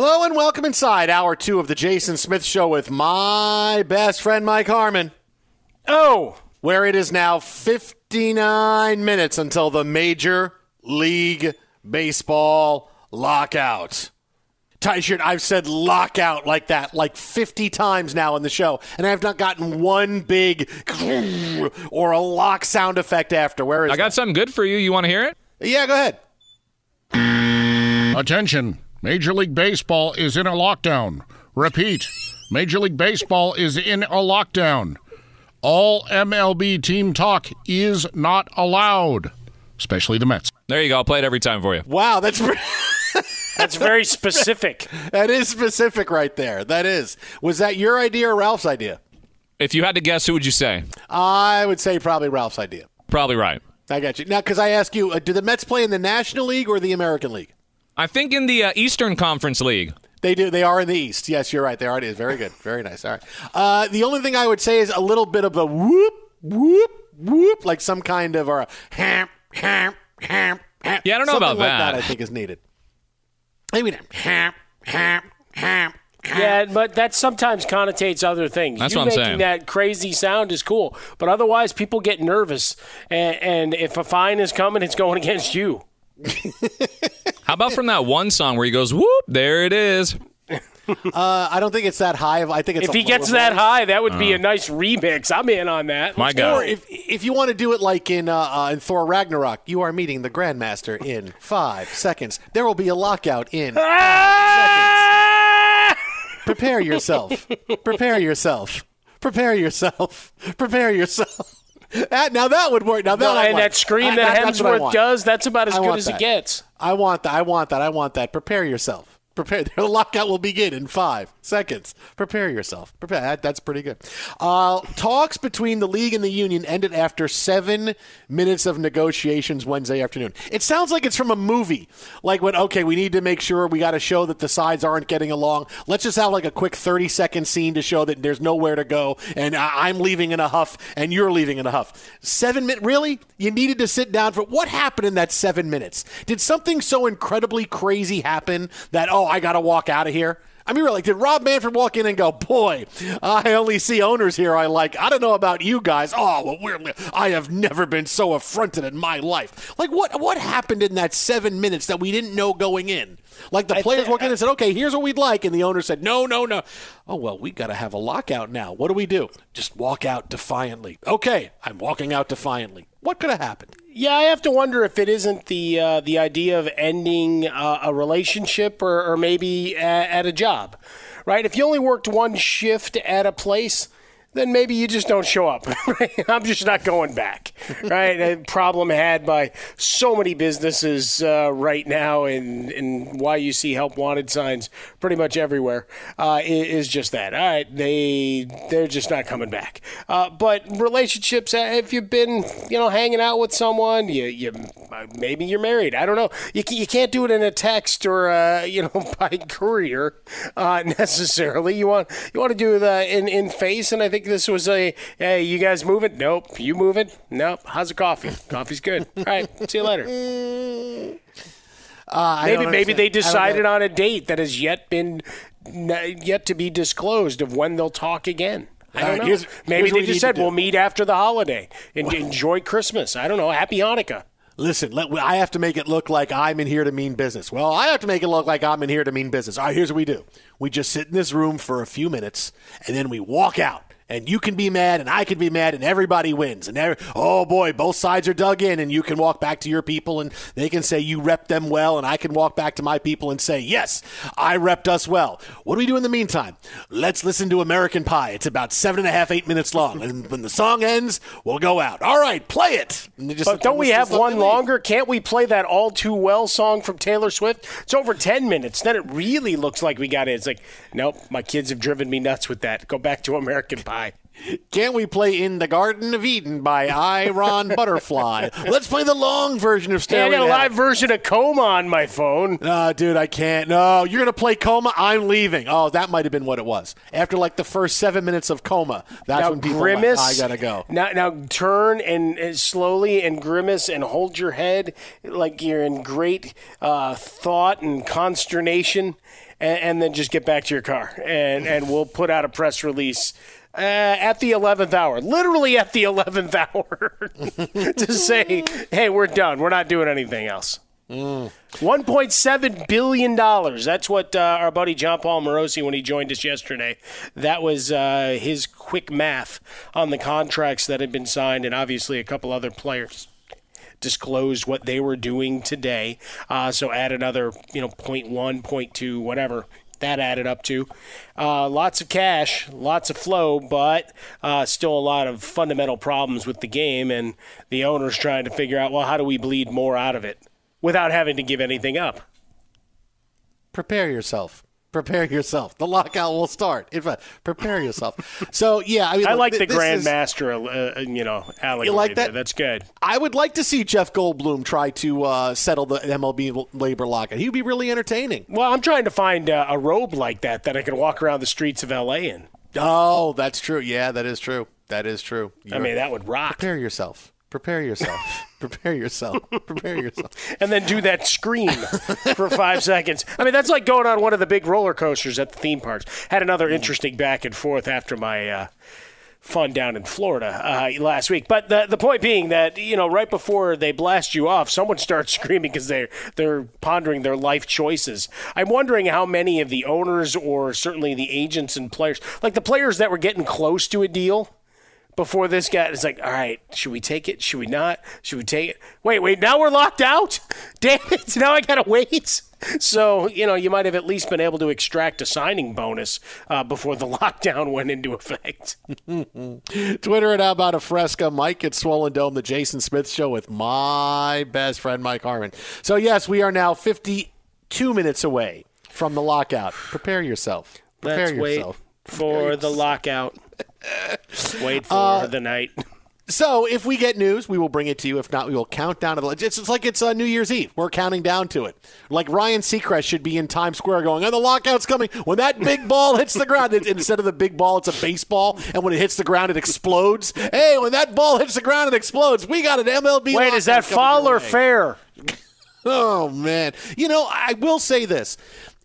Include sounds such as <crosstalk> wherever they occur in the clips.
Hello and welcome inside hour two of the Jason Smith Show with my best friend Mike Harmon. Oh, where it is now 59 minutes until the Major League Baseball lockout. Ty shirt, I've said lockout like that like 50 times now in the show, and I have not gotten one big <laughs> or a lock sound effect after. Where is I got something good for you. You want to hear it? Yeah, go ahead. Attention. Major League Baseball is in a lockdown. Repeat. Major League Baseball is in a lockdown. All MLB team talk is not allowed, especially the Mets. There you go. I'll play it every time for you. Wow, that's <laughs> That's very specific. that is specific right there. That is. Was that your idea or Ralph's idea? If you had to guess, who would you say? I would say probably Ralph's idea. Probably right. I got you. Now, because I ask you, uh, do the Mets play in the National League or the American League? I think in the uh, Eastern Conference League. They do. They are in the East. Yes, you're right. They are. It is very good. Very nice. All right. Uh, the only thing I would say is a little bit of a whoop, whoop, whoop, like some kind of or a ham, ham, ham, ham. Yeah, I don't know Something about like that. I think is needed. Maybe that ham, ham, ham. Yeah, but that sometimes connotates other things. That's you what I'm making saying. that crazy sound is cool, but otherwise people get nervous, and, and if a fine is coming, it's going <laughs> against you. How about from that one song where he goes, whoop, there it is? uh, I don't think it's that high. I think it's if a he gets lower that voice. high, that would be a nice remix. I'm in on that. My God. Or if if you want to do it like in uh, uh, in Thor Ragnarok, you are meeting the Grandmaster in five seconds. There will be a lockout in Ah! <laughs> Prepare yourself. Prepare yourself. Prepare yourself. Prepare yourself. <laughs> That, now that would work. Now that No, and want. that scream That- that, that's what I Hemsworth does, that's about as I good as that. it gets. I want that. I want that. I want that. Prepare yourself. Prepare. <laughs> The lockout will begin in five seconds. Prepare yourself. Prepare. That, that's pretty good. Uh, talks between the league and the union ended after seven minutes of negotiations Wednesday afternoon. It sounds like it's from a movie. Like when okay, we need to make sure we got to show that the sides aren't getting along. Let's just have like a quick thirty second scene to show that there's nowhere to go, and I- I'm leaving in a huff, and you're leaving in a huff. Seven minutes. Really? You needed to sit down for what happened in that seven minutes? Did something so incredibly crazy happen that oh, I got to walk out of here? I mean, really, did Rob Manfred walk in and go, "Boy, I only see owners here I like. I don't know about you guys. Oh, well, we're I have never been so affronted in my life. Like, what what happened in that seven minutes that we didn't know going in? Like the players walked in and said, "Okay, here's what we'd like," and the owner said, "No, no, no. Oh well, we got to have a lockout now. What do we do? Just walk out defiantly. Okay, I'm walking out defiantly. What could have happened? Yeah, I have to wonder if it isn't the uh, the idea of ending uh, a relationship or, or maybe at, at a job, right? If you only worked one shift at a place, then maybe you just don't show up. <laughs> right? I'm just not going back, right? A problem had by so many businesses uh, right now, and and why you see help wanted signs pretty much everywhere uh, is just that. All right, they they're just not coming back. Uh, but relationships, uh, if you've been you know hanging out with someone, you you maybe you're married. I don't know. You you can't do it in a text or uh, you know <laughs> by courier uh, necessarily. You want you want to do the in in face, and I think this was a hey, you guys moving? Nope. You moving? Nope. How's the coffee? Coffee's good. All right. See you later. Uh, maybe maybe they decided on a date that has yet been yet to be disclosed of when they'll talk again. I don't right, know. here's- maybe here's they just said we'll meet after the holiday and enjoy Christmas. I don't know. Happy Hanukkah. Listen, let, I have to make it look like I'm in here to mean business. Well, I have to make it look like I'm in here to mean business. All right, here's what we do we just sit in this room for a few minutes, and then we walk out. And you can be mad, and I can be mad, and everybody wins. And every, oh boy, both sides are dug in, and you can walk back to your people, and they can say you rep them well, and I can walk back to my people and say yes, I repped us well. What do we do in the meantime? Let's listen to American Pie. It's about seven and a half, eight minutes long, and when the song ends, we'll go out. All right, play it. And just- But don't we have one me leave. longer? Can't we play that all too well song from Taylor Swift? It's over 10 minutes. Then it really looks like we got it. It's like, nope, my kids have driven me nuts with that. Go back to American Pie. Can't we play In the Garden of Eden by Iron <laughs> Butterfly? Let's play the long version of Yeah, I got a live version of Coma on my phone. No, dude, I can't. No, you're gonna play Coma. I'm leaving. Oh, that might have been what it was. After like the first seven minutes of Coma, that's now when people grimace. I gotta go. Now, now turn and, and slowly and grimace and hold your head like you're in great uh, thought and consternation, and, and then just get back to your car, and and we'll put out a press release. Uh, at the 11th hour, literally at the 11th hour, <laughs> to say, hey, we're done. We're not doing anything else. $1.7 billion. That's what uh, our buddy Jon Paul Morosi, when he joined us yesterday, that was uh, his quick math on the contracts that had been signed, and obviously a couple other players disclosed what they were doing today. Uh, so add another, you know, 0.1, 0.2, whatever. That added up to uh, lots of cash, lots of flow, but uh, still a lot of fundamental problems with the game, and the owners trying to figure out, well, how do we bleed more out of it without having to give anything up? Prepare yourself. Prepare yourself. The lockout will start. In fact, prepare yourself. So yeah, I mean, I like th- the Grandmaster, uh, you know, allegory. You like there. that? That's good. I would like to see Jeff Goldblum try to uh, settle the MLB labor lockout. He would be really entertaining. Well, I'm trying to find uh, a robe like that that I can walk around the streets of LA in. Oh, that's true. Yeah, that is true. That is true. I mean, that would rock. Prepare yourself. Prepare yourself. Prepare yourself. Prepare yourself. <laughs> and then do that scream for five seconds. I mean, that's like going on one of the big roller coasters at the theme parks. Had another interesting back and forth after my uh, fun down in Florida uh, last week. But the the point being that you know right before they blast you off, someone <laughs> starts screaming because they're they're pondering their life choices. I'm wondering how many of the owners or certainly the agents and players, like the players that were getting close to a deal before this guy it's like all right should we take it should we not should we take it wait wait now we're locked out <laughs> damn it now i gotta wait so you know you might have at least been able to extract a signing bonus uh, before the <laughs> lockdown went into effect <laughs> Twitter at How About a Fresca, Mike at Swollen Dome, the Jason Smith Show with my best friend Mike Harmon. So yes, we are now 52 minutes away from the lockout. Prepare yourself. Prepare let's wait yourself. For the lockout <laughs> wait for Uh, the night So if we get news, we will bring it to you. If not, we will count down to the. It's, it's like it's uh, New Year's Eve. We're counting down to it. Like Ryan Seacrest should be in Times Square going, "Oh, the lockout's coming." When that big ball hits the ground, it, instead of the big ball, it's a baseball, and when it hits the ground, it explodes. Hey, when that ball hits the ground, it explodes. We got an MLB. wait is that foul or fair <laughs> Oh man. You know, I will say this.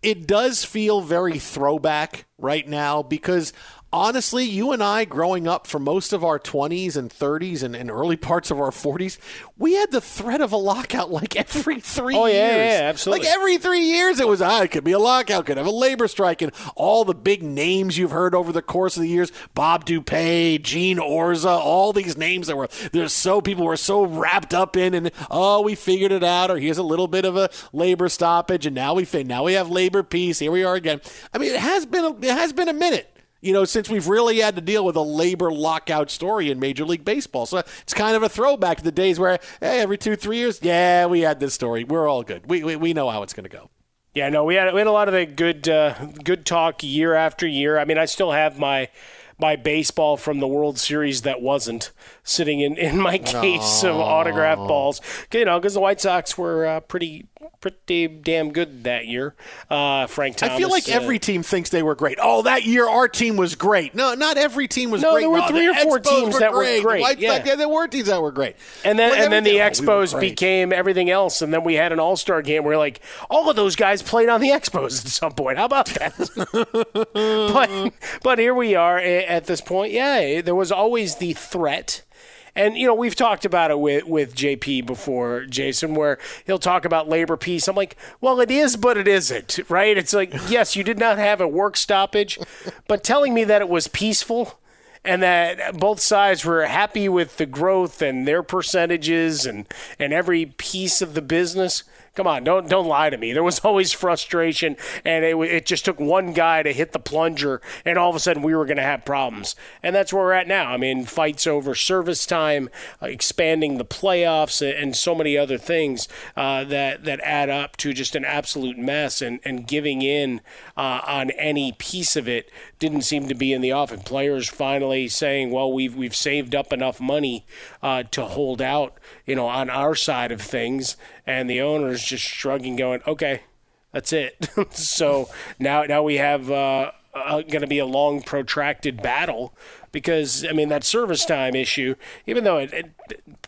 It does feel very throwback right now because honestly, you and I growing up for most of our 20s and 30s and, and early parts of our 40s, we had the threat of a lockout like every 3 Oh, years. yeah, yeah, absolutely. Like every 3 years it was ah, it could be a lockout, could have a labor strike and all the big names you've heard over the course of the years, Bob DuPuy, Gene Orza, all these names that were there's so people were so wrapped up in and oh, we figured it out or here's a little bit of a labor stoppage and now we now we have labor peace. Here we are again. I mean, it has been a, it has been a minute you know, since we've really had to deal with a labor lockout story in Major League Baseball. So it's kind of a throwback to the days where, hey, every two, three years, yeah, we had this story. We're all good. We, we, we know how it's going to go. Yeah, no, we had we had a lot of the good uh, good talk year after year. I mean, I still have my my baseball from the World Series that wasn't sitting in, in my <laughs> case of autograph balls. You know, because the White Sox were uh, pretty pretty damn good that year. Uh, Frank Thomas. I feel like uh, every team thinks they were great. Oh, that year our team was great. No, not every team was No, great. there were No, three the or four Expos teams that were great. The great, White yeah. Sox- yeah, there were teams that were great. And then and then the everything- oh, we Expos became everything else, and then we had an All Star game where like all of those guys played on the Expos at some point. How about that? <laughs> but but here we are at this point. Yeah, eh, there was always the threat. And you know we've talked about it with with JP before, Jason, where he'll talk about labor peace. I'm like, well, it is, but it isn't, right? It's like, <laughs> yes, you did not have a work stoppage, but telling me that it was peaceful and that both sides were happy with the growth and their percentages and, and every piece of the business. Come on, don't don't lie to me. There was <laughs> always frustration, and it, it just took one guy to hit the plunger, and all of a sudden we were going to have problems. And that's where we're at now. I mean, fights over service time, uh, expanding the playoffs, and, and so many other things uh, that that add up to just an absolute mess. And, and giving in uh, on any piece of it didn't seem to be in the offing. Players finally saying, "Well, we've we've saved up enough money uh, to hold out, you know, on our side of things," and the owners just shrugging, going, "Okay, that's it." <laughs> so now now we have uh, uh, going to be a long, protracted battle because I mean that service time issue, even though it, it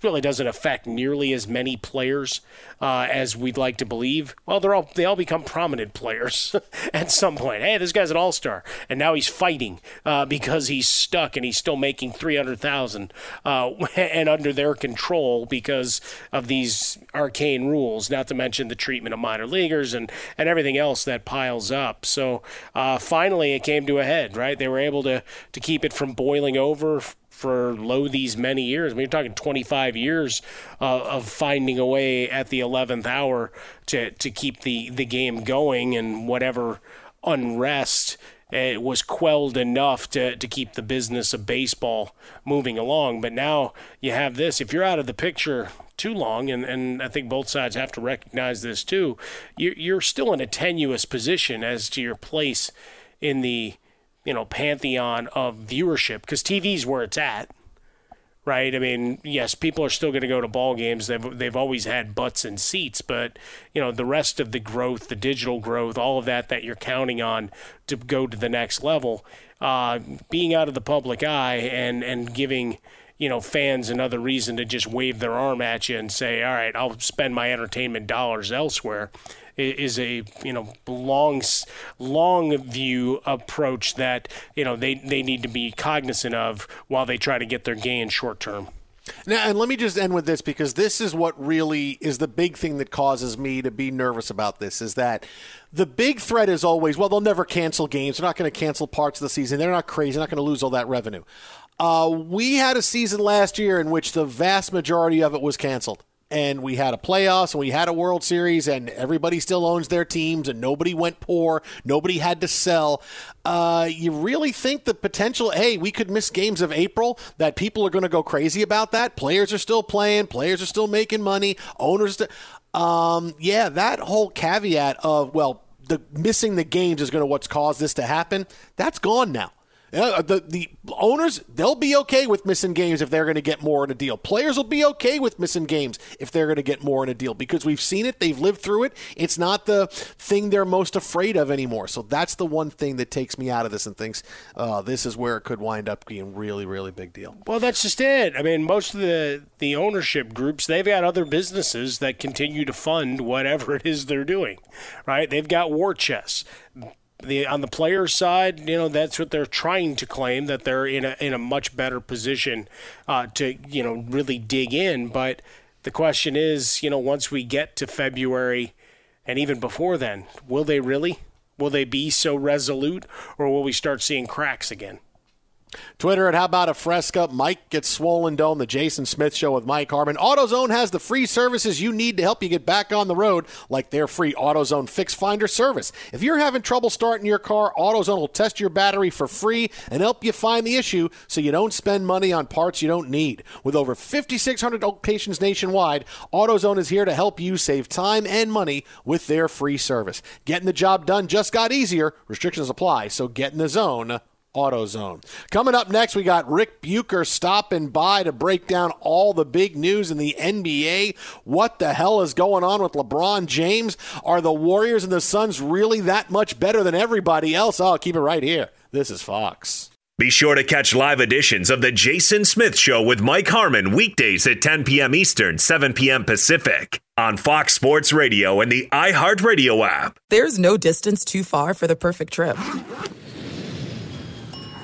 really doesn't affect nearly as many players uh, as we'd like to believe. Well, they're all they all become prominent players <laughs> at some point. Hey, this guy's an all star, and now he's fighting uh, because he's stuck and he's still making three hundred thousand uh, <laughs> and under their control because of these arcane rules. Not to mention the treatment of minor leaguers and and everything else that piles up. So uh, finally, it came to a head. Right, they were able to to keep it from boiling over for lo these many years. I mean, you're talking 25 years uh, of finding a way at the 11th hour to to keep the the game going and whatever unrest it was quelled enough to, to keep the business of baseball moving along. But now you have this. If you're out of the picture too long, and, and I think both sides have to recognize this too, you're, you're still in a tenuous position as to your place in the you know pantheon of viewership because TV's where it's at right? I mean, yes, people are still going to go to ball games. They've they've always had butts and seats, but you know, the rest of the growth, the digital growth, all of that that you're counting on to go to the next level, uh, being out of the public eye and and giving you know, fans another reason to just wave their arm at you and say, "All right, I'll spend my entertainment dollars elsewhere." Is a you know long long view approach that you know they, they need to be cognizant of while they try to get their gain short term. Now, and let me just end with this because this is what really is the big thing that causes me to be nervous about this is that the big threat is always, well, they'll never cancel games. They're not going to cancel parts of the season. They're not crazy. They're not going to lose all that revenue. Uh, we had a season last year in which the vast majority of it was canceled and we had a playoffs and we had a World Series and everybody still owns their teams and nobody went poor, nobody had to sell. Uh, you really think the potential, hey, we could miss games of April, that people are going to go crazy about that? Players are still playing, players are still making money, owners. St- um, yeah, that whole caveat of, well, the missing the games is going to what's caused this to happen. That's gone now. Uh, the the owners they'll be okay with missing games if they're going to get more in a deal. Players will be okay with missing games if they're going to get more in a deal because we've seen it, they've lived through it. It's not the thing they're most afraid of anymore. So that's the one thing that takes me out of this and thinks uh, this is where it could wind up being really really big deal. Well, that's just it. I mean, most of the the ownership groups they've got other businesses that continue to fund whatever it is they're doing, right? They've got war chests the on the player side, you know, that's what they're trying to claim that they're in a in a much better position uh, to you know really dig in. But the question is, you know, once we get to February, and even before then, will they really? Will they be so resolute, or will we start seeing cracks again? Twitter at How About a Fresca. Mike gets swollen dome. The Jason Smith Show with Mike Harmon. AutoZone has the free services you need to help you get back on the road, like their free AutoZone Fix Finder service. If you're having trouble starting your car, AutoZone will test your battery for free and help you find the issue so you don't spend money on parts you don't need. With over 5,600 locations nationwide, AutoZone is here to help you save time and money with their free service. Getting the job done just got easier. Restrictions apply, so get in the zone AutoZone. Coming up next, we got Ric Bucher stopping by to break down all the big news in the NBA. What the hell is going on with LeBron James? Are the Warriors and the Suns really that much better than everybody else? I'll keep it right here. This is Fox. Be sure to catch live editions of The Jason Smith Show with Mike Harmon weekdays at 10 p.m. Eastern, 7 p.m. Pacific on Fox Sports Radio and the iHeartRadio app. There's no distance too far for the perfect trip.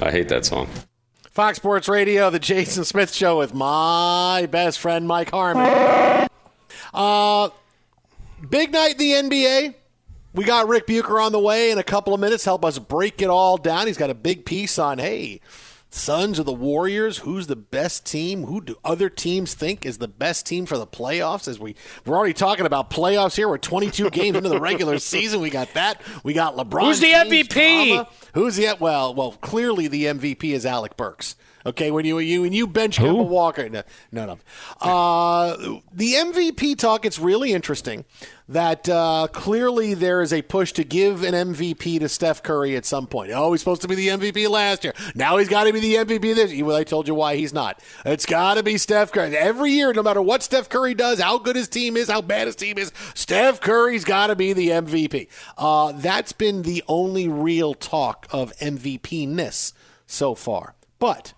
I hate that song. Fox Sports Radio, the Jason Smith Show with my best friend Mike Harmon. Uh, big night in the NBA. We got Ric Bucher on the way in a couple of minutes. Help us break it all down. He's got a big piece on hey, Suns or the Warriors? Who's the best team? Who do other teams think is the best team for the playoffs? As we we're already talking about playoffs here. We're 22 <laughs> games into the regular season. We got that. We got LeBron. Who's the James MVP? drama. Who's the well? Well, clearly the MVP is Alec Burks. Okay, when you you when you bench Kemba Walker, no, no, no. Uh, the MVP talk. It's really interesting that uh, clearly there is a push to give an MVP to Steph Curry at some point. Oh, he's supposed to be the MVP last year. Now he's got to be the MVP this year. Well, I told you why he's not. It's got to be Steph Curry. Every year, no matter what Steph Curry does, how good his team is, how bad his team is, Steph Curry's got to be the MVP. Uh, that's been the only real talk of MVP ness so far. But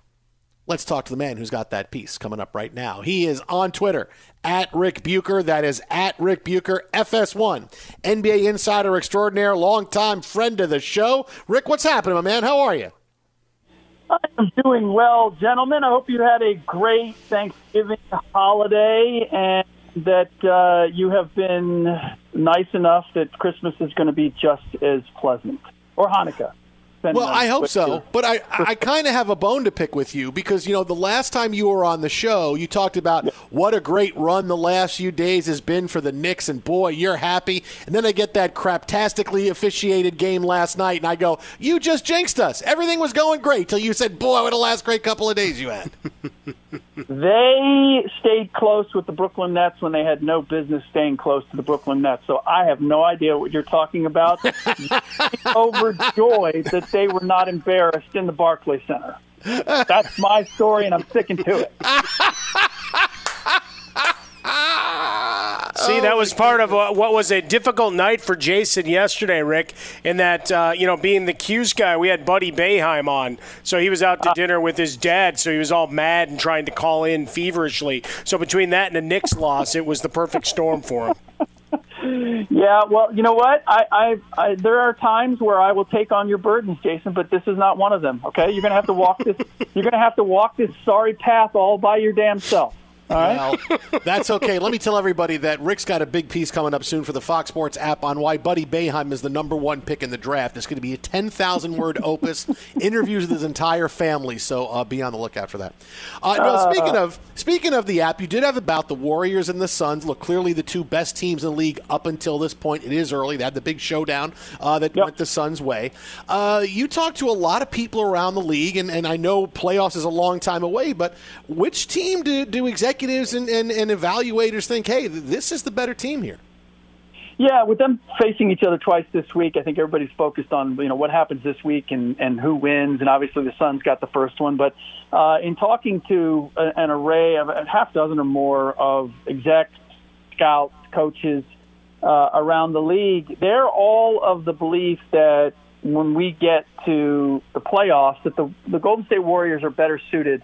let's talk to the man who's got that piece coming up right now. He is on Twitter at Ric Bucher. That is at Ric Bucher, FS1, NBA insider extraordinaire, longtime friend of the show. Ric, what's happening, my man? How are you? I'm doing well, gentlemen. I hope you had a great Thanksgiving holiday and that uh, you have been nice enough that Christmas is going to be just as pleasant. Or Hanukkah. Well, I hope so, but I, I kind of have a bone to pick with you because you know the last time you were on the show, you talked about what a great run the last few days has been for the Knicks, and boy, you're happy. And then I get that craptastically officiated game last night, and I go, "You just jinxed us. Everything was going great till you said, boy, what a last great couple of days you had." <laughs> They stayed close with the Brooklyn Nets when they had no business staying close to the Brooklyn Nets. So I have no idea what you're talking about. <laughs> Overjoyed that they were not embarrassed in the Barclays Center. That's my story, and I'm sticking to it. See, that was part of uh, what was a difficult night for Jason yesterday, Ric. In that, uh, you know, being the 'Cuse guy, we had Buddy Boeheim on, so he was out to dinner with his dad, so he was all mad and trying to call in feverishly. So between that and the Knicks loss, it was the perfect storm for him. Yeah, well, you know what? I, I, I, there are times where I will take on your burdens, Jason, but this is not one of them. Okay, you're gonna have to walk this. you're gonna have to walk this sorry path all by your damn self. All right. Well, that's okay. Let me tell everybody that Ric's got a big piece coming up soon for the Fox Sports app on why Buddy Boeheim is the number one pick in the draft. It's going to be a 10,000 word <laughs> opus, interviews with his entire family. So uh, be on the lookout for that. Uh, no, Uh, speaking of speaking of the app, you did have about the Warriors and the Suns. Look, clearly the two best teams in the league up until this point. It is early. They had the big showdown uh, that went the Suns' way. Uh, you talked to a lot of people around the league, and, and I know playoffs is a long time away, but which team do, do executives and, and, and evaluators think, hey, this is the better team here? Yeah, with them facing each other twice this week, I think everybody's focused on you know what happens this week and and who wins, and obviously the Suns got the first one. But uh, in talking to a, an array of a half dozen or more of execs, scouts, coaches uh, around the league, they're all of the belief that when we get to the playoffs, that the the Golden State Warriors are better suited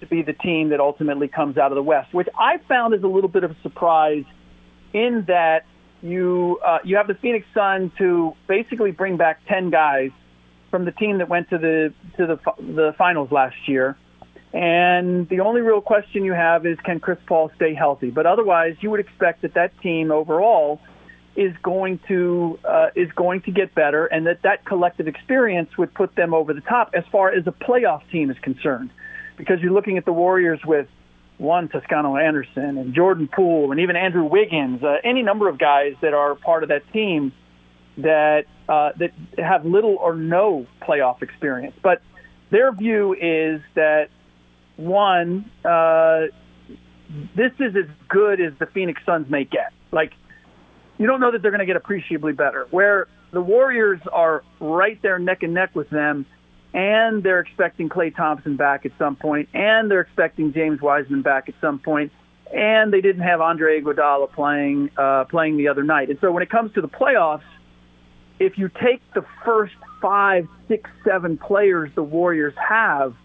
to be the team that ultimately comes out of the West, which I found is a little bit of a surprise in that you uh, you have the Phoenix Suns who basically bring back ten guys from the team that went to the to the the finals last year, And the only real question you have is can Chris Paul stay healthy? But otherwise, you would expect that that team overall is going to uh, is going to get better, and that that collective experience would put them over the top as far as a playoff team is concerned. Because you're looking at the Warriors with Juan Toscano Anderson and Jordan Poole and even Andrew Wiggins, uh, any number of guys that are part of that team that uh, that have little or no playoff experience. But their view is that one, uh, this is as good as the Phoenix Suns may get. Like, you don't know that they're going to get appreciably better. Where the Warriors are right there neck and neck with them, and they're expecting Klay Thompson back at some point, and they're expecting James Wiseman back at some point, and they didn't have Andre Iguodala playing uh, playing the other night. And so when it comes to the playoffs, if you take the first five, six, seven players the Warriors have –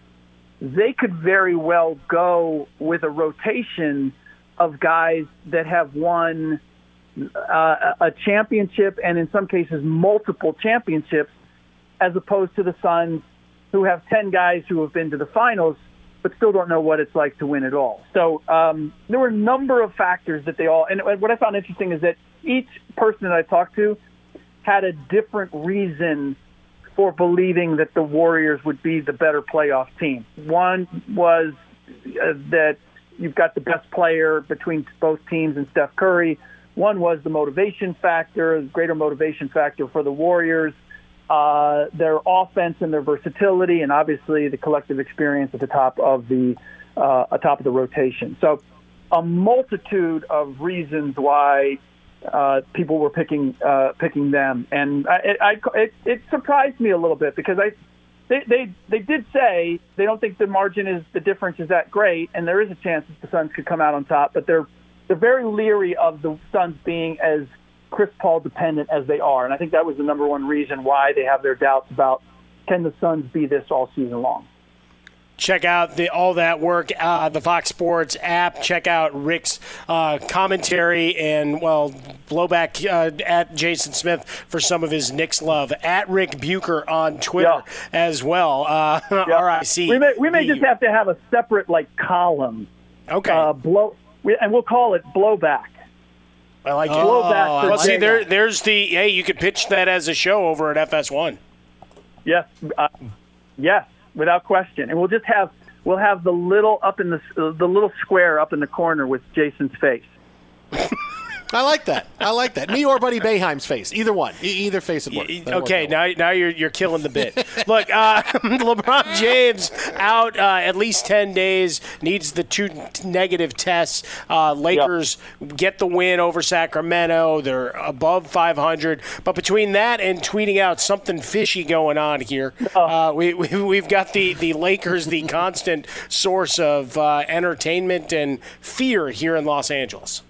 they could very well go with a rotation of guys that have won uh, a championship and in some cases multiple championships as opposed to the Suns who have 10 guys who have been to the finals but still don't know what it's like to win at all. So um, there were a number of factors that they all, and what I found interesting is that each person that I talked to had a different reason for believing that the Warriors would be the better playoff team. One was uh, that you've got the best player between both teams and Steph Curry. One was the motivation factor, greater motivation factor for the Warriors, uh, their offense and their versatility, and obviously the collective experience at the top of the uh, atop of the rotation. So, a multitude of reasons why uh, people were picking uh, picking them, and I, I, it, it surprised me a little bit because I they, they they did say they don't think the margin is the difference is that great, and there is a chance that the Suns could come out on top, but they're they're very leery of the Suns being as Chris Paul dependent as they are, and I think that was the number one reason why they have their doubts about can the Suns be this all season long check out the all that work, uh, the Fox Sports app. Check out Ric's uh, commentary and well blowback uh, at Jason Smith for some of his Knicks love at Ric Bucher on Twitter yeah. as well. Uh, <laughs> yeah. RIC. We may we may just have to have a separate like column. Okay. Uh, blow and we'll call it blowback. I like it. Blowback. Well, see, there, there's the hey. You could pitch that as a show over at FS1. Yes. Uh, yes without question. And we'll just have we'll have the little up in the the little square up in the corner with Jason's face. <laughs> I like that. I like that. Me or Buddy Boeheim's face. Either one. E- either face would work. That okay, now now you're you're killing the bit. Look, uh, <laughs> LeBron James out uh, at least ten days. Needs the two negative tests. Uh, Lakers yep. get the win over Sacramento. They're above 500. But between that and tweeting out something fishy going on here, uh, we, we have got the the Lakers, the constant source of uh, entertainment and fear here in Los Angeles.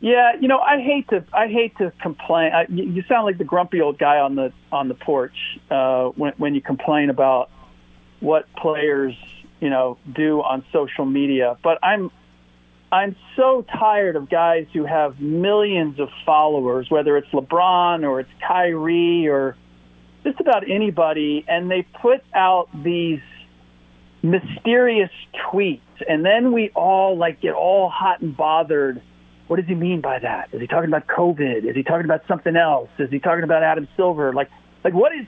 Yeah, you know, I hate to I hate to complain. I, you sound like the grumpy old guy on the on the porch uh, when when you complain about what players you know do on social media. But I'm I'm so tired of guys who have millions of followers, whether it's LeBron or it's Kyrie or just about anybody, and they put out these mysterious tweets, and then we all like get all hot and bothered what does he mean by that? Is he talking about COVID? Is he talking about something else? Is he talking about Adam Silver? Like, like what is?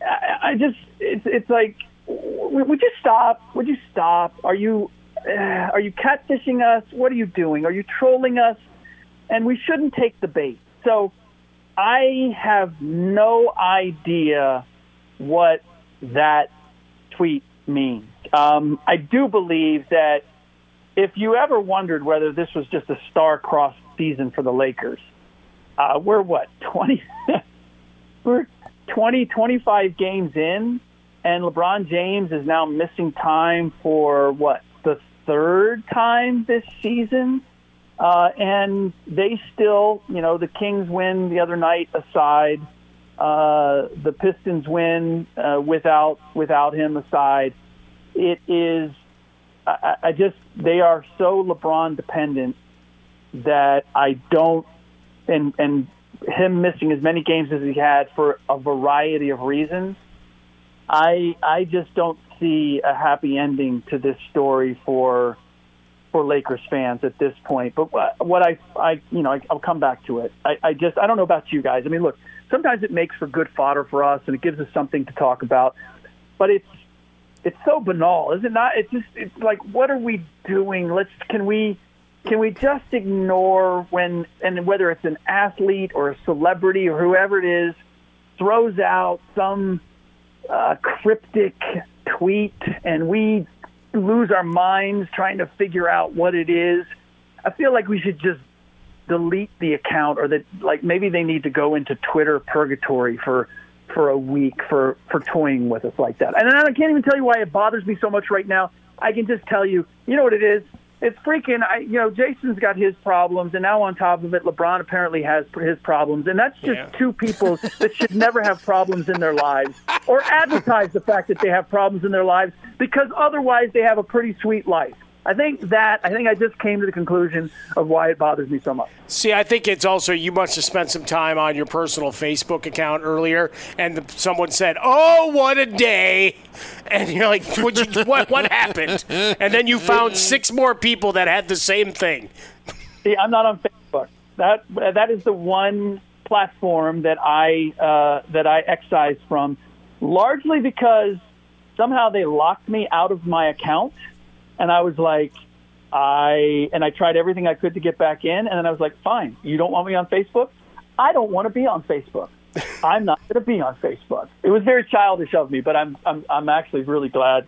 I, I just, it's, it's like, would you stop? Would you stop? Are you, uh, are you catfishing us? What are you doing? Are you trolling us? And we shouldn't take the bait. So, I have no idea what that tweet means. Um, I do believe that if you ever wondered whether this was just a star-crossed season for the Lakers, uh, we're what <laughs> 20 we're 20 25 games in and LeBron James is now missing time for what the third time this season? Uh, and they still you know the Kings win the other night aside. Uh, the Pistons win uh, without without him aside. It is I, I just they are so LeBron dependent that I don't and and him missing as many games as he had for a variety of reasons. I I just don't see a happy ending to this story for for Lakers fans at this point. But what, what I I you know I, I'll come back to it. I, I just I don't know about you guys. I mean, look, sometimes it makes for good fodder for us, and it gives us something to talk about. But it's it's so banal, is it not? It's just it's like what are we doing? Let's can we can we just ignore when and whether it's an athlete or a celebrity or whoever it is throws out some uh, cryptic tweet and we lose our minds trying to figure out what it is. I feel like we should just delete the account or that like maybe they need to go into Twitter purgatory for for a week for for toying with us like that. And I can't even tell you why it bothers me so much right now. I can just tell you, you know what it is? It's freaking. I, you know, Jason's got his problems, and now on top of it, LeBron apparently has his problems, and that's just Yeah. two people that should never have problems in their lives, or advertise the fact that they have problems in their lives, because otherwise they have a pretty sweet life. I think that I think I just came to the conclusion of why it bothers me so much. See, I think it's also you must have spent some time on your personal Facebook account earlier, and the, someone said, "Oh, what a day!" And you're like, what, you, <laughs> "What? What happened?" And then you found six more people that had the same thing. See, I'm not on Facebook. That that is the one platform that I uh, that I excise from, largely because somehow they locked me out of my account, and I was like, I and I tried everything I could to get back in, and then I was like, fine, you don't want me on Facebook, I don't want to be on Facebook. <laughs> I'm not going to be on Facebook. It was very childish of me, but I'm I'm I'm actually really glad,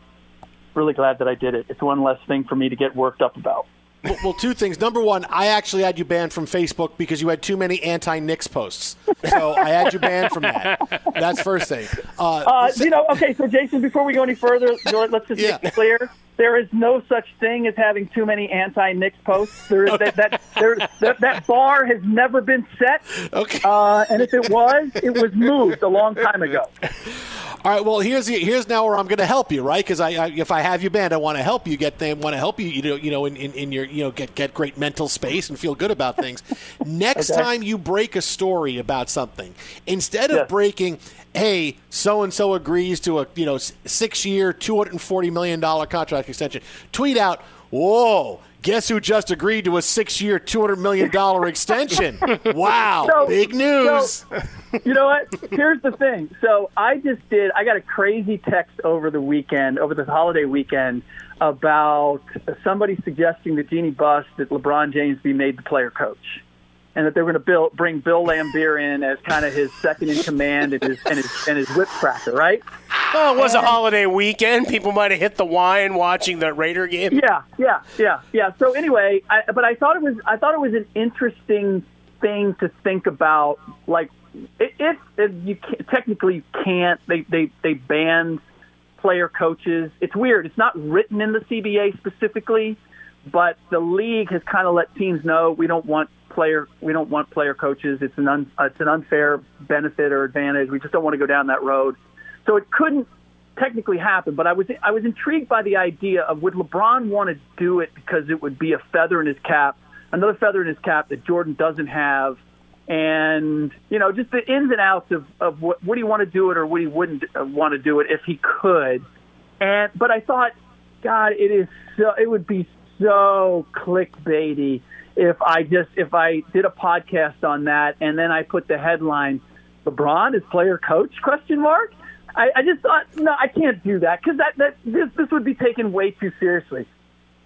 really glad that I did it. It's one less thing for me to get worked up about. Well, well, two things. Number one, I actually had you banned from Facebook because you had too many anti-Knicks posts. So I had you banned from that. That's first thing. Uh, Uh, you know, okay, so Jason, before we go any further, let's just Yeah. make it clear. There is no such thing as having too many anti-Knicks posts. There is that that, there, that that bar has never been set. Okay. Uh, and if it was, it was moved a long time ago. All right. Well, here's the, here's now where I'm going to help you, right? Because I, I, if I have you banned, I want to help you get them. Want to help you, you know, you know, in, in, in your, you know, get get great mental space and feel good about things. <laughs> Next Okay. time you break a story about something, instead of breaking, hey, so and so agrees to a you know six year, two hundred and forty million dollar contract extension, tweet out, whoa. Guess who just agreed to a six-year, two hundred million dollar extension? <laughs> Wow, So- big news! so, you know what? Here's the thing. So I just did. I got a crazy text over the weekend, over the holiday weekend, about somebody suggesting that Jeanie Buss that LeBron James be made the player coach, and that they were going to build, bring Bill Laimbeer in as kind of his second in command and his and his and his whip cracker, right? Well, it was a holiday weekend. People might have hit the wine watching the Raider game. Yeah, yeah, yeah, yeah. So anyway, I, but I thought it was I thought it was an interesting thing to think about. Like, if, if you can, technically can't, they they they banned player coaches. It's weird. It's not written in the CBA specifically, but the league has kind of let teams know we don't want player we don't want player coaches. It's an un, it's an unfair benefit or advantage. We just don't want to go down that road. So it couldn't technically happen, but I was I was intrigued by the idea of would LeBron want to do it because it would be a feather in his cap, another feather in his cap that Jordan doesn't have, and you know just the ins and outs of of what would he want to do it or would he wouldn't uh, want to do it if he could, and but I thought, God, it is so it would be so clickbaity if I just if I did a podcast on that and then I put the headline LeBron is player coach question mark? I, I just thought no I can't do that because that, that this this would be taken way too seriously.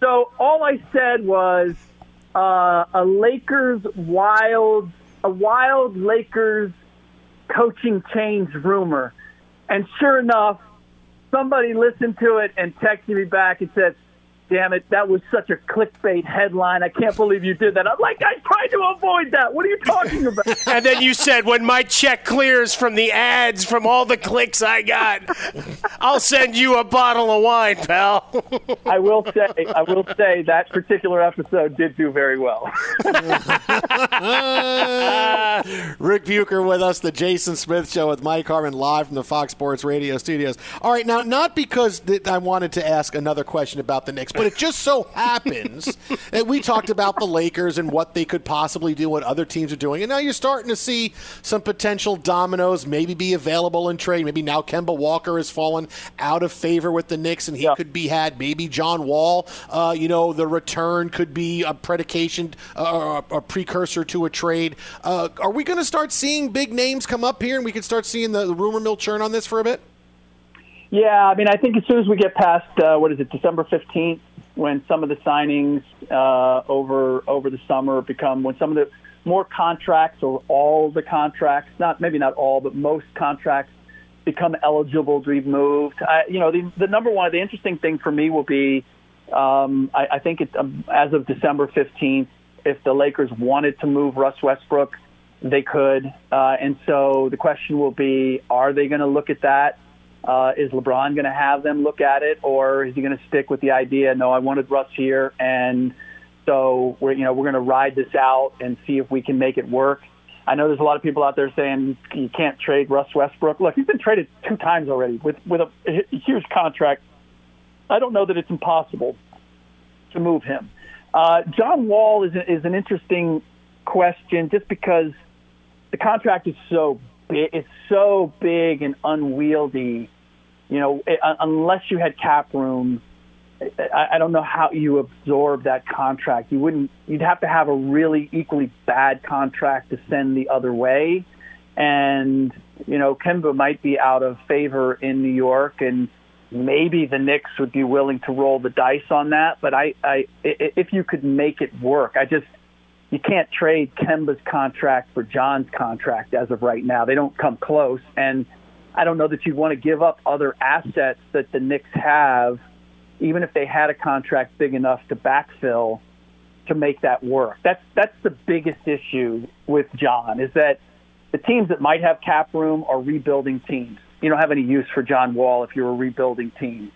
So all I said was uh, a Lakers wild a wild Lakers coaching change rumor. And sure enough somebody listened to it and texted me back and said damn it, that was such a clickbait headline. I can't believe you did that. I'm like, I tried to avoid that. What are you talking about? <laughs> And then you said, when my check clears from the ads, from all the clicks I got, I'll send you a bottle of wine, pal. I will say, I will say that particular episode did do very well. <laughs> Ric Bucher with us, the Jason Smith Show with Mike Harmon live from the Fox Sports Radio studios. All right, now, not because th- I wanted to ask another question about the Knicks, But it just so happens that we talked about the Lakers and what they could possibly do, what other teams are doing, and now you're starting to see some potential dominoes maybe be available in trade. Maybe now Kemba Walker has fallen out of favor with the Knicks, and he could be had. Maybe John Wall, uh, you know, the return could be a predication uh, or a precursor to a trade. Uh, are we going to start seeing big names come up here, and we can start seeing the, the rumor mill churn on this for a bit? Yeah, I mean, I think as soon as we get past uh, what is it, December fifteenth, when some of the signings uh, over over the summer become when some of the more contracts or all the contracts, not maybe not all, but most contracts become eligible to be moved. I, you know, the, the number one, the interesting thing for me will be, um, I, I think it's um, as of December fifteenth, if the Lakers wanted to move Russ Westbrook, they could, uh, and so the question will be, are they going to look at that? Uh, is LeBron going to have them look at it, or is he going to stick with the idea? No, I wanted Russ here, and so we're you know we're going to ride this out and see if we can make it work. I know there's a lot of people out there saying you can't trade Russ Westbrook. Look, he's been traded two times already with with a, a huge contract. I don't know that it's impossible to move him. Uh, John Wall is is an interesting question just because the contract is so it's so big and unwieldy. You know, it, unless you had cap room, I, I don't know how you absorb that contract. You wouldn't. You'd have to have a really equally bad contract to send the other way, and you know, Kemba might be out of favor in New York, and maybe the Knicks would be willing to roll the dice on that. But I, I, if you could make it work, I just you can't trade Kemba's contract for John's contract as of right now. They don't come close, and I don't know that you'd want to give up other assets that the Knicks have, even if they had a contract big enough to backfill to make that work. That's that's the biggest issue with John is that the teams that might have cap room are rebuilding teams. You don't have any use for John Wall if you're a rebuilding team.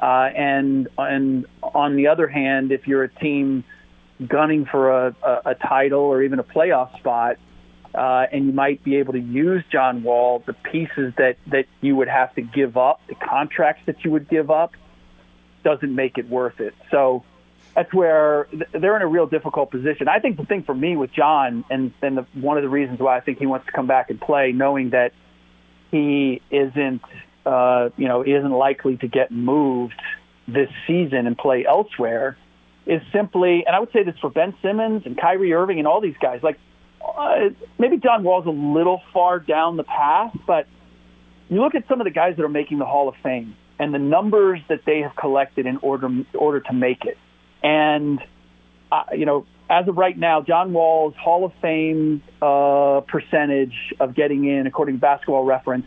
Uh, and and on the other hand, if you're a team gunning for a, a, a title or even a playoff spot, uh, and you might be able to use John Wall, the pieces that, that you would have to give up, the contracts that you would give up, doesn't make it worth it. So that's where they're in a real difficult position. I think the thing for me with John, and, and the, one of the reasons why I think he wants to come back and play, knowing that he isn't, uh, you know, isn't likely to get moved this season and play elsewhere, is simply, and I would say this for Ben Simmons and Kyrie Irving and all these guys, like uh, maybe John Wall's a little far down the path, but you look at some of the guys that are making the Hall of Fame and the numbers that they have collected in order order to make it, and uh, you know, as of right now, John Wall's Hall of Fame uh, percentage of getting in, according to Basketball Reference,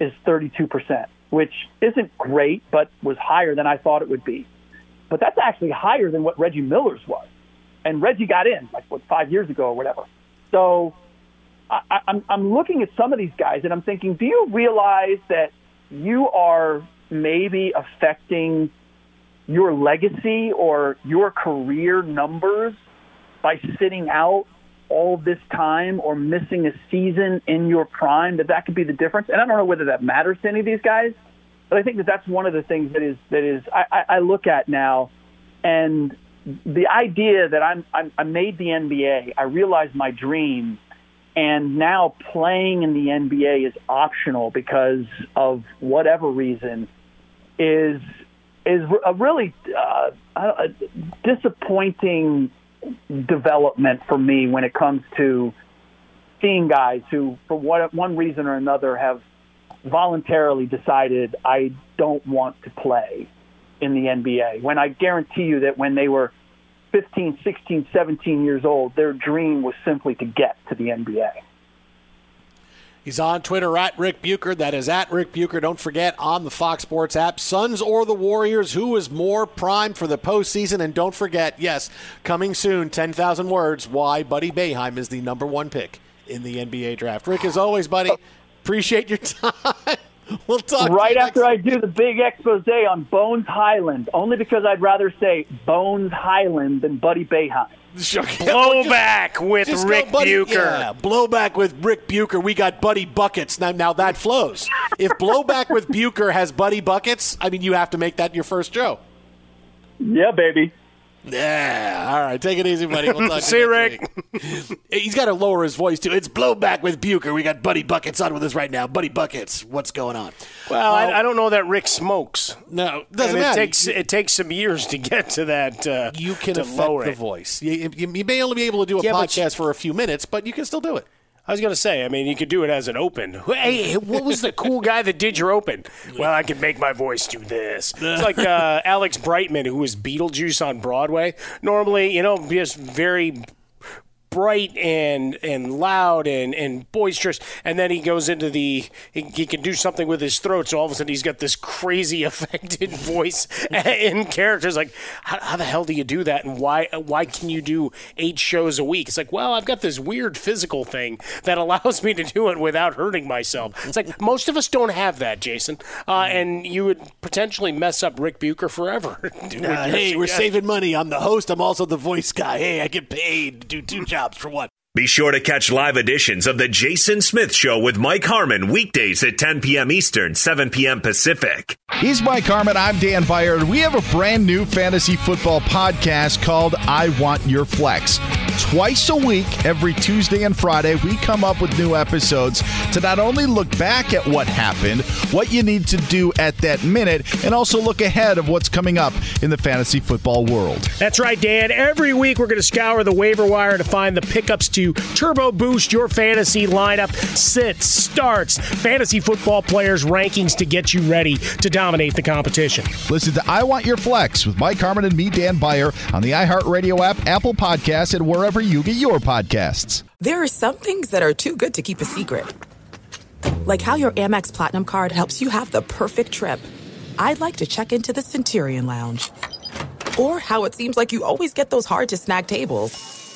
is 32 percent, which isn't great, but was higher than I thought it would be but that's actually higher than what Reggie Miller's was. And Reggie got in like what five years ago or whatever. So I, I'm I'm looking at some of these guys and I'm thinking, do you realize that you are maybe affecting your legacy or your career numbers by sitting out all this time or missing a season in your prime? That that could be the difference. And I don't know whether that matters to any of these guys. But I think that that's one of the things that is that is I, I look at now, and the idea that I'm, I'm I made the NBA, I realized my dream, and now playing in the NBA is optional because of whatever reason, is is a really uh, a disappointing development for me when it comes to seeing guys who, for what, one reason or another, have voluntarily decided I don't want to play in the NBA. When I guarantee you that when they were 15, 16, 17 years old, their dream was simply to get to the NBA. He's on Twitter at Ric Bucher. That is at Ric Bucher. Don't forget on the Fox Sports app, Suns or the Warriors, who is more primed for the postseason? And don't forget, yes, coming soon, 10,000 words, why Buddy Boeheim is the number one pick in the NBA draft. Ric, as always, buddy, Appreciate your <laughs> time. We'll talk right after I do the big expose on Bones Hyland, only because I'd rather say Bones Highland than Buddy Boeheim. <laughs> Blowback with Ric buddy, Bucher. Yeah, blowback with Ric Bucher. We got Buddy Buckets. Now, now that flows. if blowback with Bucher has Buddy Buckets, I mean, you have to make that your first show. Yeah, baby. Yeah. All right. Take it easy, buddy. We'll talk <laughs> See you, week. He's got to lower his voice, too. It's blowback with Bucher. We got Buddy Buckets on with us right now. Buddy Buckets, what's going on? Well, I, I don't know that Ric smokes. No, doesn't And matter. It takes it takes some years to get to that. Uh, You can affect lower the voice. You, you, you may only be able to do a Yeah, podcast for a few minutes, but you can still do it. I was going to say, I mean, you could do it as an open. Hey, what was the cool guy that did your open? <laughs> Well, I could make my voice do this. <laughs> It's like uh, Alex Brightman, who was Beetlejuice on Broadway. Normally, you know, just very bright and and loud and, and boisterous, and then he goes into the he, he can do something with his throat. So all of a sudden he's got this crazy <laughs> affected voice <laughs> in characters. Like, how, how the hell do you do that? And why why can you do eight shows a week? It's like, well, I've got this weird physical thing that <laughs> allows me to do it without hurting myself. It's like most of us don't have that, Jason, uh, and you would potentially mess up Ric Bucher forever. Uh, hey, we're saving money. I'm the host. I'm also the voice guy. Hey, I get paid to do two jobs for one. Be sure to catch live editions of The Jason Smith Show with Mike Harmon weekdays at 10 p.m. Eastern, 7 p.m. Pacific. He's Mike Harmon. I'm Dan Beyer. We have a brand new fantasy football podcast called I Want Your Flex. Twice a week, every Tuesday and Friday, we come up with new episodes to not only look back at what happened, what you need to do at that minute, and also look ahead of what's coming up in the fantasy football world. That's right, Dan. Every week we're going to scour the waiver wire to find the pickups to turbo boost your fantasy lineup, sits, starts, fantasy football players' rankings to get you ready to dominate the competition. Listen to I Want Your Flex with Mike Harmon and me, Dan Beyer, on the iHeartRadio app, Apple Podcasts, and wherever you get your podcasts. There are some things that are too good to keep a secret. Like how your Amex Platinum card helps you have the perfect trip. I'd like to check into the Centurion Lounge. Or how it seems like you always get those hard to snag tables.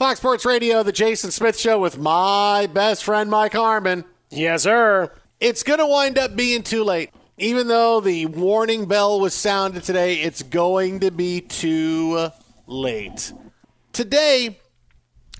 Fox Sports Radio, the Jason Smith Show with my best friend Mike Harmon. Yes, sir. It's going to wind up being too late. Even though the warning bell was sounded today, it's going to be too late. Today,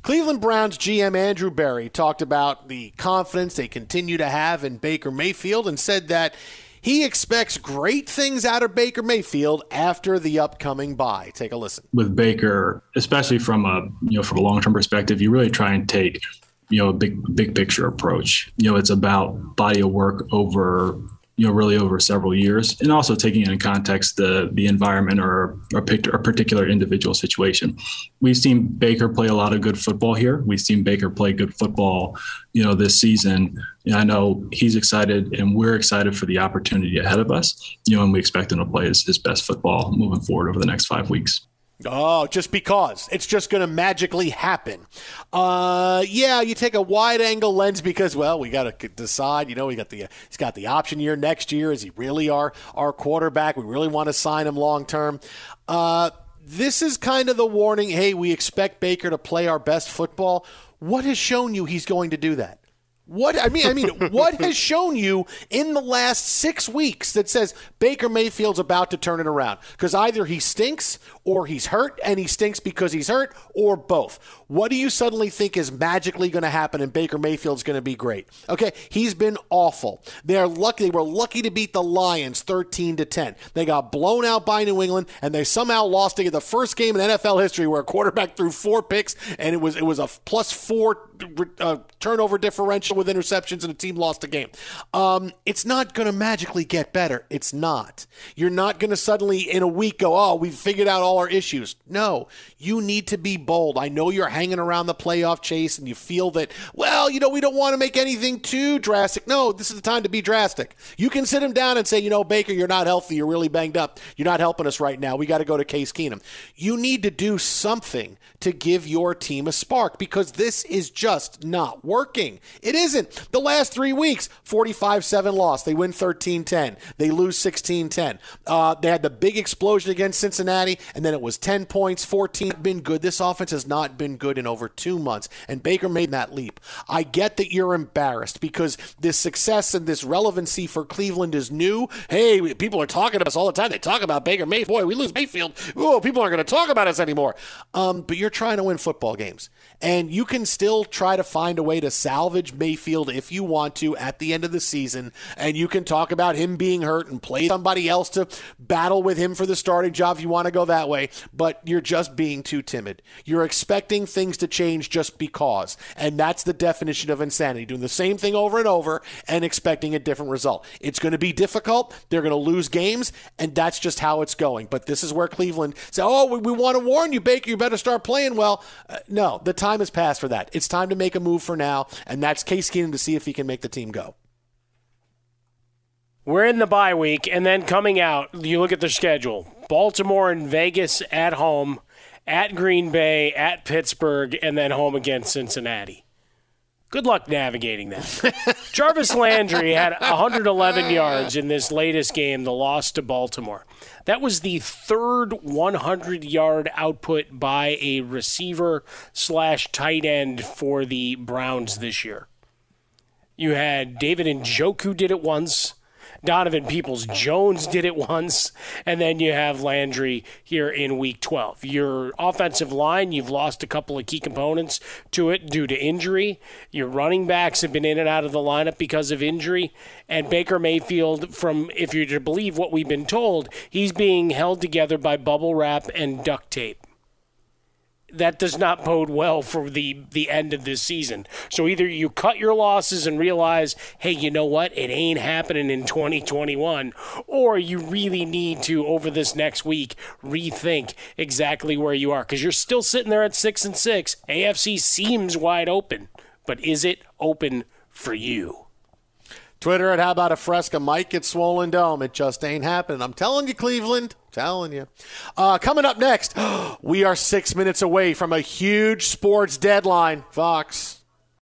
Cleveland Browns GM Andrew Berry talked about the confidence they continue to have in Baker Mayfield and said that he expects great things out of Baker Mayfield after the upcoming bye. Take a listen. With Baker, especially from a you know from a long term perspective, you really try and take you know a big big picture approach. You know, it's about body of work over you know really over several years and also taking into context the the environment or a, a particular individual situation. We've seen baker play a lot of good football here. We've seen baker play good football you know this season. And i know he's excited and we're excited for the opportunity ahead of us you know and we expect him to play his, his best football moving forward over the next five weeks Oh, just because. It's just going to magically happen. Uh, yeah, you take a wide angle lens because, well, we got to decide. You know, we got the he's got the option year next year. Is he really our our quarterback? We really want to sign him long term. Uh, this is kind of the warning. Hey, we expect Baker to play our best football. What has shown you he's going to do that? What I mean, I mean, <laughs> what has shown you in the last six weeks that says Baker Mayfield's about to turn it around? Because either he stinks or he's hurt, and he stinks because he's hurt, or both. What do you suddenly think is magically going to happen, and Baker Mayfield's going to be great? Okay, he's been awful. They're lucky. They were lucky to beat the Lions thirteen to ten. They got blown out by New England, and they somehow lost to get the first game in NFL history where a quarterback threw four picks, and it was it was a plus four uh, turnover differential with interceptions, and a team lost a game. Um, it's not going to magically get better. It's not. You're not going to suddenly in a week go, oh, we've figured out all our issues. No, you need to be bold. I know you're hanging around the playoff chase, and you feel that, well, you know, we don't want to make anything too drastic. No, this is the time to be drastic. You can sit him down and say, you know, Baker, you're not healthy. You're really banged up. You're not helping us right now. We got to go to Case Keenum. You need to do something to give your team a spark because this is just not working. It isn't. The last three weeks, 45 7 loss. They win 13 10. They lose 16 10. Uh, they had the big explosion against Cincinnati, and then it was 10 points, 14. Been good. This offense has not been good in over two months, and Baker made that leap. I get that you're embarrassed because this success and this relevancy for Cleveland is new. Hey, people are talking to us all the time. They talk about Baker Mayfield. Boy, we lose Mayfield. Oh, people aren't going to talk about us anymore. Um, but you're trying to win football games, and you can still try to find a way to salvage Mayfield if you want to at the end of the season, and you can talk about him being hurt and play somebody else to battle with him for the starting job if you want to go that way, but you're just being too timid. You're expecting things to change just because, and that's the definition of insanity, doing the same thing over and over and expecting a different result. It's going to be difficult. They're going to lose games, and that's just how it's going. But this is where Cleveland say, "Oh, we, we want to warn you, Baker. You better start playing well." Uh, no, the time has passed for that. It's time to make a move for now, and that's Case Keenum to see if he can make the team go. We're in the bye week, and then coming out, you look at the schedule Baltimore and Vegas at home, at Green Bay, at Pittsburgh, and then home against Cincinnati. Good luck navigating that. <laughs> Jarvis Landry had 111 yards in this latest game, the loss to Baltimore. That was the third 100 yard output by a receiver slash tight end for the Browns this year. You had David Njoku who did it once. Donovan Peoples Jones did it once, and then you have Landry here in week 12. Your offensive line, you've lost a couple of key components to it due to injury. Your running backs have been in and out of the lineup because of injury. And Baker Mayfield, from if you're to believe what we've been told, he's being held together by bubble wrap and duct tape that does not bode well for the the end of this season. So either you cut your losses and realize, hey, you know what, it ain't happening in 2021, or you really need to over this next week rethink exactly where you are because you're still sitting there at six and six. AFC seems wide open, but is it open for you? Twitter at How About a Fresca might get swollen dome. It just ain't happening. I'm telling you, Cleveland. Telling you. Uh, coming up next, <gasps> we are six minutes away from a huge sports deadline. Fox.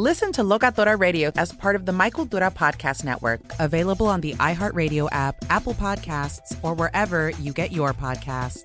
Listen to Locatora Radio as part of the My Cultura Podcast Network, available on the iHeartRadio app, Apple Podcasts, or wherever you get your podcasts.